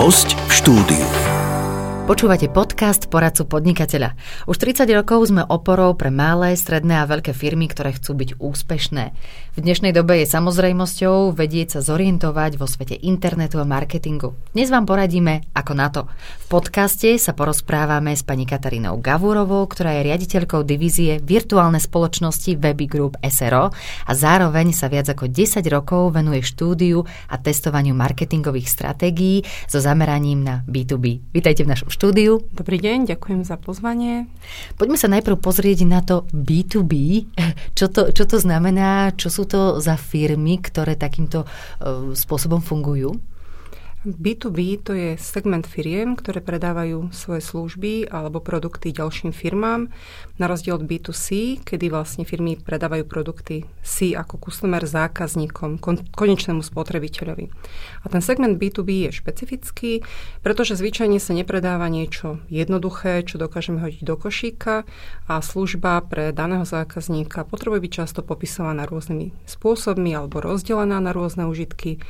Host v štúdiu. Počúvate podcast Poradcu podnikateľa. Už 30 rokov sme oporou pre malé, stredné a veľké firmy, ktoré chcú byť úspešné. V dnešnej dobe je samozrejmosťou vedieť sa zorientovať vo svete internetu a marketingu. Dnes vám poradíme, ako na to. V podcaste sa porozprávame s pani Katarínou Gavúrovou, ktorá je riaditeľkou divízie virtuálne spoločnosti Webby Group SRO a zároveň sa viac ako 10 rokov venuje štúdiu a testovaniu marketingových stratégií so zameraním na B2B. Vítajte v našom. Dobrý deň, ďakujem za pozvanie. Poďme sa najprv pozrieť na to B2B. Čo to, čo to znamená, čo sú to za firmy, ktoré takýmto uh, spôsobom fungujú? B2B to je segment firiem, ktoré predávajú svoje služby alebo produkty ďalším firmám, na rozdiel od B2C, kedy vlastne firmy predávajú produkty si ako customer zákazníkom, kon- konečnému spotrebiteľovi. A ten segment B2B je špecifický, pretože zvyčajne sa nepredáva niečo jednoduché, čo dokážeme hodiť do košíka a služba pre daného zákazníka potrebuje byť často popisovaná rôznymi spôsobmi alebo rozdelená na rôzne užitky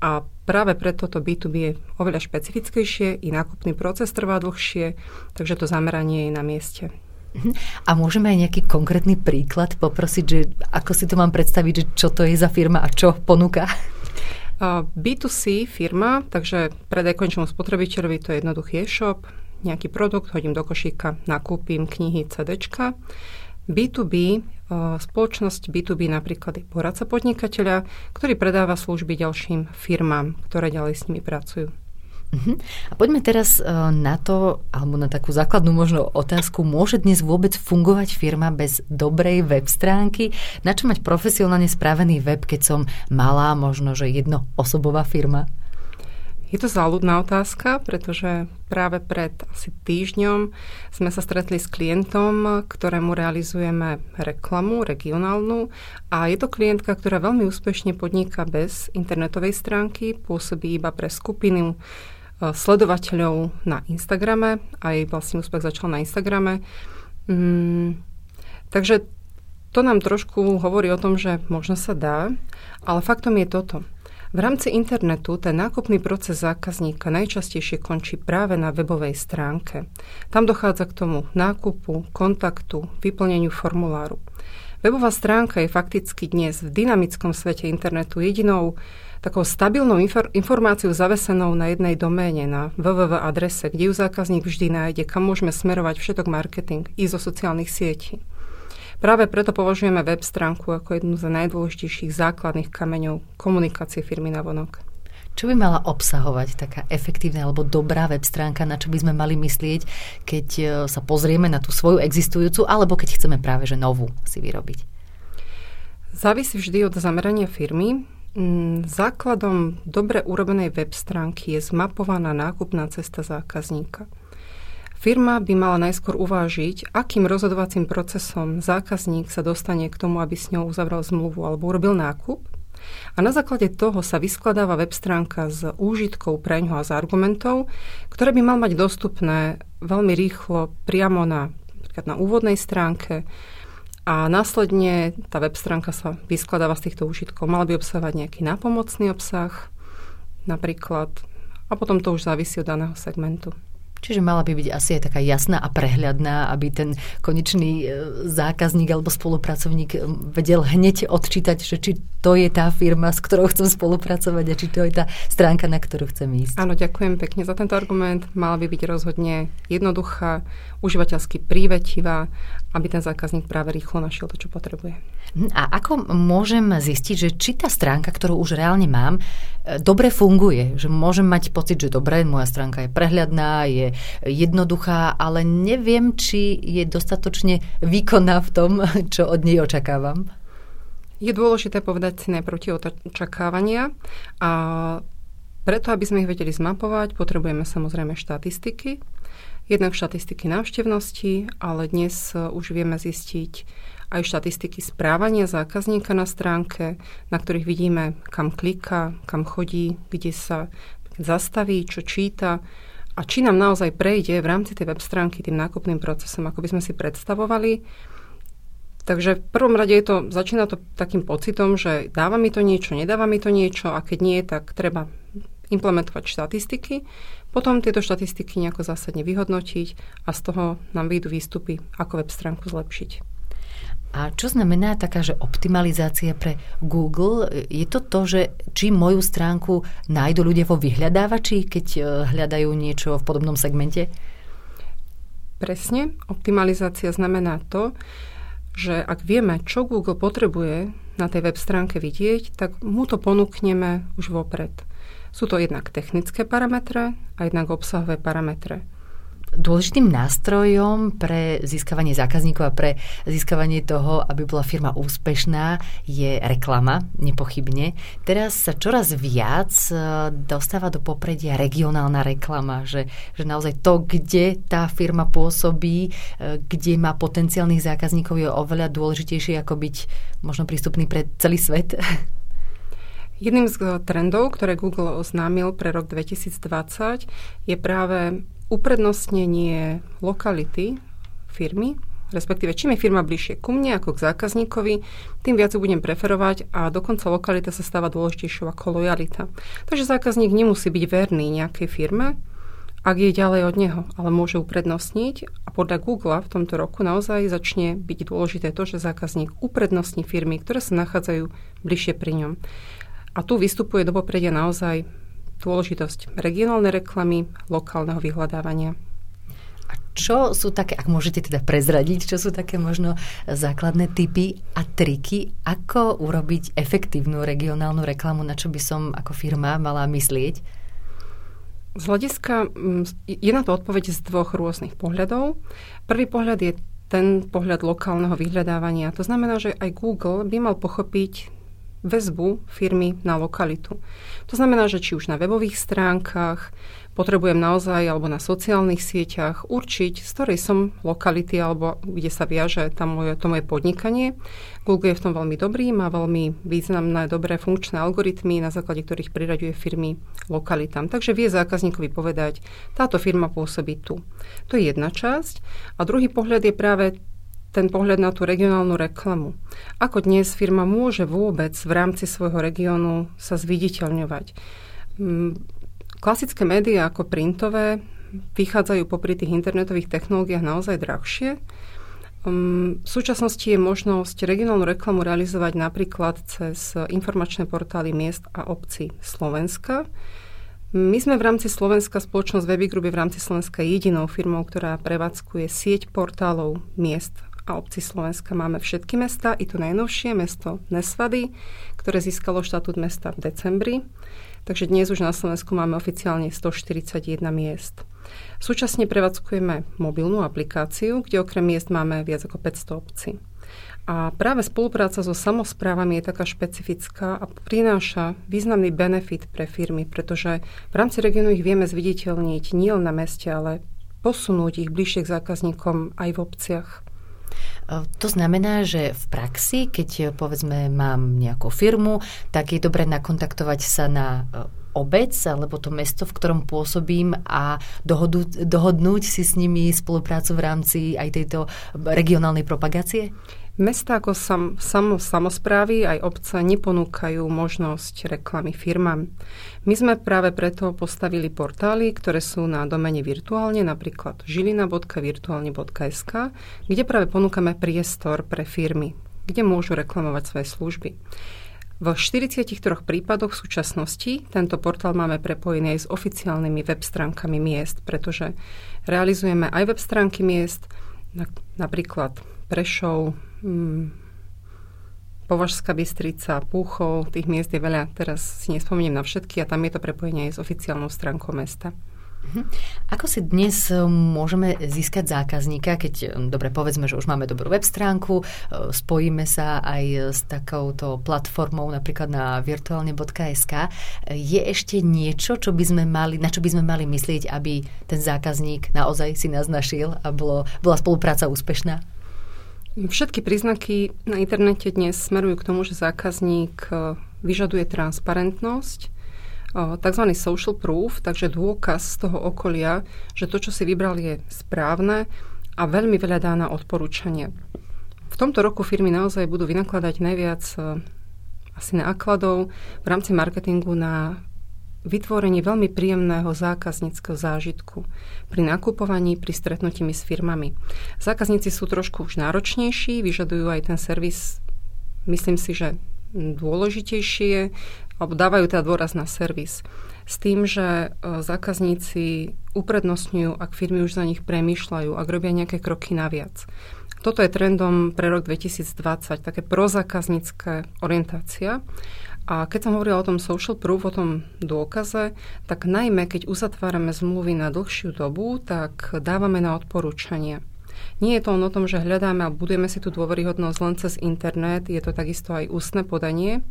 a práve preto to B2B je oveľa špecifickejšie, i nákupný proces trvá dlhšie, takže to zameranie je na mieste. Mhm. A môžeme aj nejaký konkrétny príklad poprosiť, že ako si to mám predstaviť, že čo to je za firma a čo ponúka? B2C firma, takže predaj končnému spotrebiteľovi to je jednoduchý e-shop, nejaký produkt, hodím do košíka, nakúpim knihy, CDčka. B2B Spoločnosť B2B napríklad je poradca podnikateľa, ktorý predáva služby ďalším firmám, ktoré ďalej s nimi pracujú. Uh-huh. A poďme teraz na to, alebo na takú základnú možno otázku, môže dnes vôbec fungovať firma bez dobrej web stránky? Na čo mať profesionálne spravený web, keď som malá, možno že jednoosobová firma? Je to záľudná otázka, pretože práve pred asi týždňom sme sa stretli s klientom, ktorému realizujeme reklamu regionálnu a je to klientka, ktorá veľmi úspešne podniká bez internetovej stránky, pôsobí iba pre skupinu e, sledovateľov na Instagrame a jej vlastne úspech začal na Instagrame. Mm, takže to nám trošku hovorí o tom, že možno sa dá, ale faktom je toto – v rámci internetu ten nákupný proces zákazníka najčastejšie končí práve na webovej stránke. Tam dochádza k tomu nákupu, kontaktu, vyplneniu formuláru. Webová stránka je fakticky dnes v dynamickom svete internetu jedinou takou stabilnou infor- informáciou zavesenou na jednej doméne, na www adrese, kde ju zákazník vždy nájde, kam môžeme smerovať všetok marketing i zo sociálnych sietí. Práve preto považujeme web stránku ako jednu z najdôležitejších základných kameňov komunikácie firmy na vonok. Čo by mala obsahovať taká efektívna alebo dobrá web stránka, na čo by sme mali myslieť, keď e, sa pozrieme na tú svoju existujúcu, alebo keď chceme práve že novú si vyrobiť? Závisí vždy od zamerania firmy. Mm, základom dobre urobenej web stránky je zmapovaná nákupná cesta zákazníka. Firma by mala najskôr uvážiť, akým rozhodovacím procesom zákazník sa dostane k tomu, aby s ňou uzavrel zmluvu alebo urobil nákup. A na základe toho sa vyskladáva web stránka s úžitkou pre ňoho a s argumentov, ktoré by mal mať dostupné veľmi rýchlo priamo na, na úvodnej stránke, a následne tá web stránka sa vyskladáva z týchto užitkov. Mala by obsahovať nejaký nápomocný obsah, napríklad, a potom to už závisí od daného segmentu. Čiže mala by byť asi aj taká jasná a prehľadná, aby ten konečný e, zákazník alebo spolupracovník e, vedel hneď odčítať, že či to je tá firma, s ktorou chcem spolupracovať a či to je tá stránka, na ktorú chcem ísť. Áno, ďakujem pekne za tento argument. Mala by byť rozhodne jednoduchá, užívateľsky prívetivá, aby ten zákazník práve rýchlo našiel to, čo potrebuje. A ako môžem zistiť, že či tá stránka, ktorú už reálne mám, e, dobre funguje? Že môžem mať pocit, že dobre, moja stránka je prehľadná, je jednoduchá, ale neviem, či je dostatočne výkonná v tom, čo od nej očakávam. Je dôležité povedať si najprv tie očakávania a preto, aby sme ich vedeli zmapovať, potrebujeme samozrejme štatistiky. Jednak štatistiky návštevnosti, ale dnes už vieme zistiť aj štatistiky správania zákazníka na stránke, na ktorých vidíme, kam klika, kam chodí, kde sa zastaví, čo číta a či nám naozaj prejde v rámci tej web stránky tým nákupným procesom, ako by sme si predstavovali. Takže v prvom rade je to, začína to takým pocitom, že dáva mi to niečo, nedáva mi to niečo a keď nie, tak treba implementovať štatistiky, potom tieto štatistiky nejako zásadne vyhodnotiť a z toho nám vyjdú výstupy, ako web stránku zlepšiť. A čo znamená taká, že optimalizácia pre Google? Je to to, že či moju stránku nájdu ľudia vo vyhľadávači, keď e, hľadajú niečo v podobnom segmente? Presne. Optimalizácia znamená to, že ak vieme, čo Google potrebuje na tej web stránke vidieť, tak mu to ponúkneme už vopred. Sú to jednak technické parametre a jednak obsahové parametre. Dôležitým nástrojom pre získavanie zákazníkov a pre získavanie toho, aby bola firma úspešná, je reklama, nepochybne. Teraz sa čoraz viac e, dostáva do popredia regionálna reklama, že, že naozaj to, kde tá firma pôsobí, e, kde má potenciálnych zákazníkov, je oveľa dôležitejšie ako byť možno prístupný pre celý svet. Jedným z trendov, ktoré Google oznámil pre rok 2020, je práve uprednostnenie lokality firmy, respektíve čím je firma bližšie ku mne ako k zákazníkovi, tým viac budem preferovať a dokonca lokalita sa stáva dôležitejšou ako lojalita. Takže zákazník nemusí byť verný nejakej firme, ak je ďalej od neho, ale môže uprednostniť a podľa Google v tomto roku naozaj začne byť dôležité to, že zákazník uprednostní firmy, ktoré sa nachádzajú bližšie pri ňom. A tu vystupuje do popredia naozaj dôležitosť regionálnej reklamy, lokálneho vyhľadávania. A čo sú také, ak môžete teda prezradiť, čo sú také možno základné typy a triky, ako urobiť efektívnu regionálnu reklamu, na čo by som ako firma mala myslieť? Z hľadiska, mm, je na to odpoveď z dvoch rôznych pohľadov. Prvý pohľad je ten pohľad lokálneho vyhľadávania. To znamená, že aj Google by mal pochopiť väzbu firmy na lokalitu. To znamená, že či už na webových stránkach, potrebujem naozaj alebo na sociálnych sieťach určiť, z ktorej som lokality alebo kde sa viaže tam moje, to moje podnikanie. Google je v tom veľmi dobrý, má veľmi významné, dobré funkčné algoritmy, na základe ktorých priraďuje firmy lokalitám. Takže vie zákazníkovi povedať, táto firma pôsobí tu. To je jedna časť. A druhý pohľad je práve ten pohľad na tú regionálnu reklamu. Ako dnes firma môže vôbec v rámci svojho regiónu sa zviditeľňovať? Mm, klasické médiá ako printové vychádzajú popri tých internetových technológiách naozaj drahšie. Mm, v súčasnosti je možnosť regionálnu reklamu realizovať napríklad cez informačné portály miest a obcí Slovenska. My sme v rámci Slovenska, spoločnosť Webigroup v rámci Slovenska jedinou firmou, ktorá prevádzkuje sieť portálov miest a obci Slovenska máme všetky mesta, i to najnovšie mesto Nesvady, ktoré získalo štatút mesta v decembri. Takže dnes už na Slovensku máme oficiálne 141 miest. Súčasne prevádzkujeme mobilnú aplikáciu, kde okrem miest máme viac ako 500 obcí. A práve spolupráca so samozprávami je taká špecifická a prináša významný benefit pre firmy, pretože v rámci regionu ich vieme zviditeľniť nielen na meste, ale posunúť ich bližšie k zákazníkom aj v obciach. To znamená, že v praxi, keď e, povedzme mám nejakú firmu, tak je dobre nakontaktovať sa na e, obec alebo to mesto, v ktorom pôsobím a dohodu, dohodnúť si s nimi spoluprácu v rámci aj tejto regionálnej propagácie? Mesta ako sam, sam, samozprávy aj obce neponúkajú možnosť reklamy firmám. My sme práve preto postavili portály, ktoré sú na domene virtuálne, napríklad žilina.virtuálne.sk, kde práve ponúkame priestor pre firmy, kde môžu reklamovať svoje služby. V 43 prípadoch v súčasnosti tento portál máme prepojený aj s oficiálnymi web stránkami miest, pretože realizujeme aj web stránky miest, napríklad Prešov, hmm, Považská Bystrica, Púchov, tých miest je veľa, teraz si nespomeniem na všetky a tam je to prepojenie aj s oficiálnou stránkou mesta. Mhm. Ako si dnes e, môžeme získať zákazníka, keď, e, dobre, povedzme, že už máme dobrú web stránku, e, spojíme sa aj s takouto platformou, napríklad na virtuálne.sk. Je ešte niečo, čo by sme mali, na čo by sme mali myslieť, aby ten zákazník naozaj si nás našiel a bolo, bola spolupráca úspešná? Všetky príznaky na internete dnes smerujú k tomu, že zákazník e, vyžaduje transparentnosť, e, tzv. social proof, takže dôkaz z toho okolia, že to, čo si vybral, je správne a veľmi veľa dá na odporúčanie. V tomto roku firmy naozaj budú vynakladať najviac e, asi nákladov v rámci marketingu na vytvorenie veľmi príjemného zákazníckého zážitku pri nakupovaní, pri stretnutí s firmami. Zákazníci sú trošku už náročnejší, vyžadujú aj ten servis, myslím si, že dôležitejšie, alebo dávajú teda dôraz na servis. S tým, že e, zákazníci uprednostňujú, ak firmy už za nich premýšľajú, ak robia nejaké kroky naviac. Toto je trendom pre rok 2020, také prozákaznícke orientácia. A keď som hovorila o tom social proof, o tom dôkaze, tak najmä keď uzatvárame zmluvy na dlhšiu dobu, tak dávame na odporúčanie. Nie je to len o tom, že hľadáme a budujeme si tú dôveryhodnosť len cez internet, je to takisto aj ústne podanie.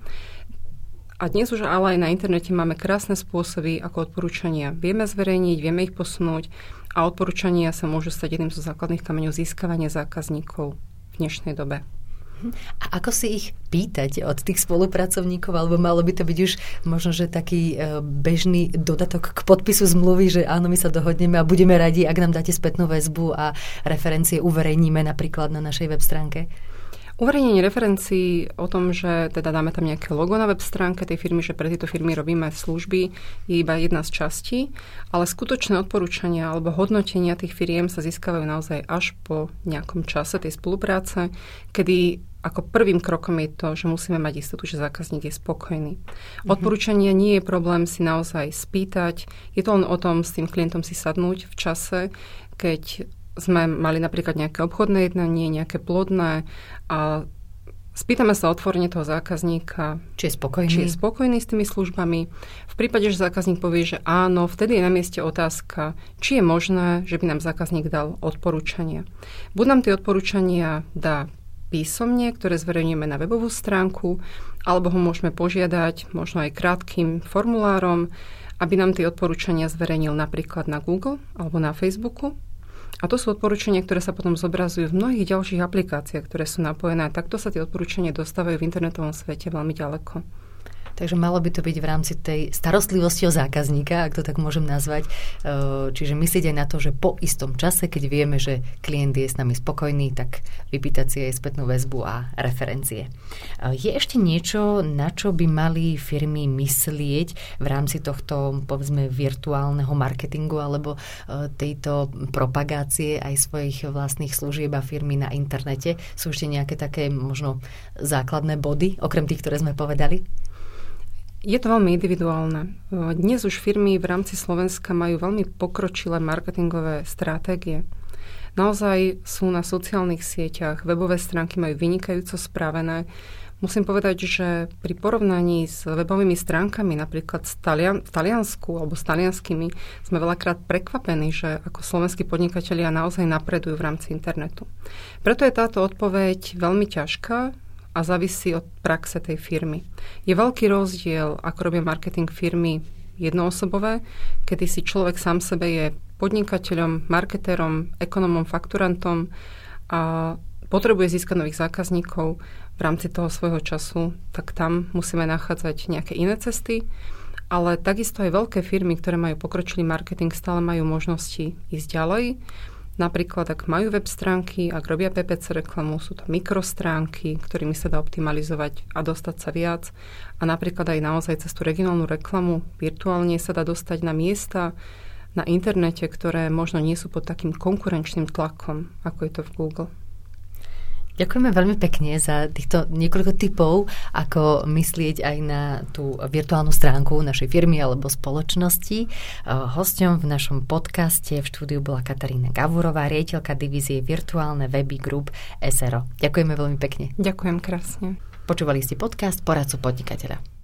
A dnes už ale aj na internete máme krásne spôsoby, ako odporúčania vieme zverejniť, vieme ich posunúť a odporúčania sa môžu stať jedným zo základných kameňov získavania zákazníkov v dnešnej dobe. A ako si ich pýtať od tých spolupracovníkov, alebo malo by to byť už možno, že taký e, bežný dodatok k podpisu zmluvy, že áno, my sa dohodneme a budeme radi, ak nám dáte spätnú väzbu a referencie uverejníme napríklad na našej web stránke? Uverejnenie referencií o tom, že teda dáme tam nejaké logo na web stránke tej firmy, že pre tieto firmy robíme služby, je iba jedna z častí, ale skutočné odporúčania alebo hodnotenia tých firiem sa získavajú naozaj až po nejakom čase tej spolupráce, kedy ako prvým krokom je to, že musíme mať istotu, že zákazník je spokojný. Mm-hmm. Odporúčania nie je problém si naozaj spýtať. Je to len o tom s tým klientom si sadnúť v čase, keď sme mali napríklad nejaké obchodné jednanie, nejaké plodné a spýtame sa otvorene toho zákazníka, či je spokojný. či je spokojný s tými službami. V prípade, že zákazník povie, že áno, vtedy je na mieste otázka, či je možné, že by nám zákazník dal odporúčania. Buď nám tie odporúčania dá písomne, ktoré zverejňujeme na webovú stránku, alebo ho môžeme požiadať možno aj krátkým formulárom, aby nám tie odporúčania zverejnil napríklad na Google alebo na Facebooku. A to sú odporúčania, ktoré sa potom zobrazujú v mnohých ďalších aplikáciách, ktoré sú napojené. Takto sa tie odporúčania dostávajú v internetovom svete veľmi ďaleko. Takže malo by to byť v rámci tej starostlivosti o zákazníka, ak to tak môžem nazvať. E, čiže myslieť aj na to, že po istom čase, keď vieme, že klient je s nami spokojný, tak vypýtať si aj spätnú väzbu a referencie. E, je ešte niečo, na čo by mali firmy myslieť v rámci tohto, povedzme, virtuálneho marketingu alebo e, tejto propagácie aj svojich vlastných služieb a firmy na internete? Sú ešte nejaké také možno základné body, okrem tých, ktoré sme povedali? Je to veľmi individuálne. Dnes už firmy v rámci Slovenska majú veľmi pokročilé marketingové stratégie. Naozaj sú na sociálnych sieťach, webové stránky majú vynikajúco spravené. Musím povedať, že pri porovnaní s webovými stránkami, napríklad v, Talian- Taliansku alebo s talianskými, sme veľakrát prekvapení, že ako slovenskí podnikatelia naozaj napredujú v rámci internetu. Preto je táto odpoveď veľmi ťažká, a závisí od praxe tej firmy. Je veľký rozdiel, ako robia marketing firmy jednoosobové, kedy si človek sám sebe je podnikateľom, marketérom, ekonomom, fakturantom a potrebuje získať nových zákazníkov v rámci toho svojho času, tak tam musíme nachádzať nejaké iné cesty. Ale takisto aj veľké firmy, ktoré majú pokročilý marketing, stále majú možnosti ísť ďalej Napríklad, ak majú web stránky, ak robia PPC reklamu, sú to mikrostránky, ktorými sa dá optimalizovať a dostať sa viac. A napríklad aj naozaj cez tú regionálnu reklamu virtuálne sa dá dostať na miesta na internete, ktoré možno nie sú pod takým konkurenčným tlakom, ako je to v Google. Ďakujeme veľmi pekne za týchto niekoľko typov, ako myslieť aj na tú virtuálnu stránku našej firmy alebo spoločnosti. Hostom v našom podcaste v štúdiu bola Katarína Gavurová, riaditeľka divízie Virtuálne weby Group SRO. Ďakujeme veľmi pekne. Ďakujem krásne. Počúvali ste podcast Poradcu podnikateľa.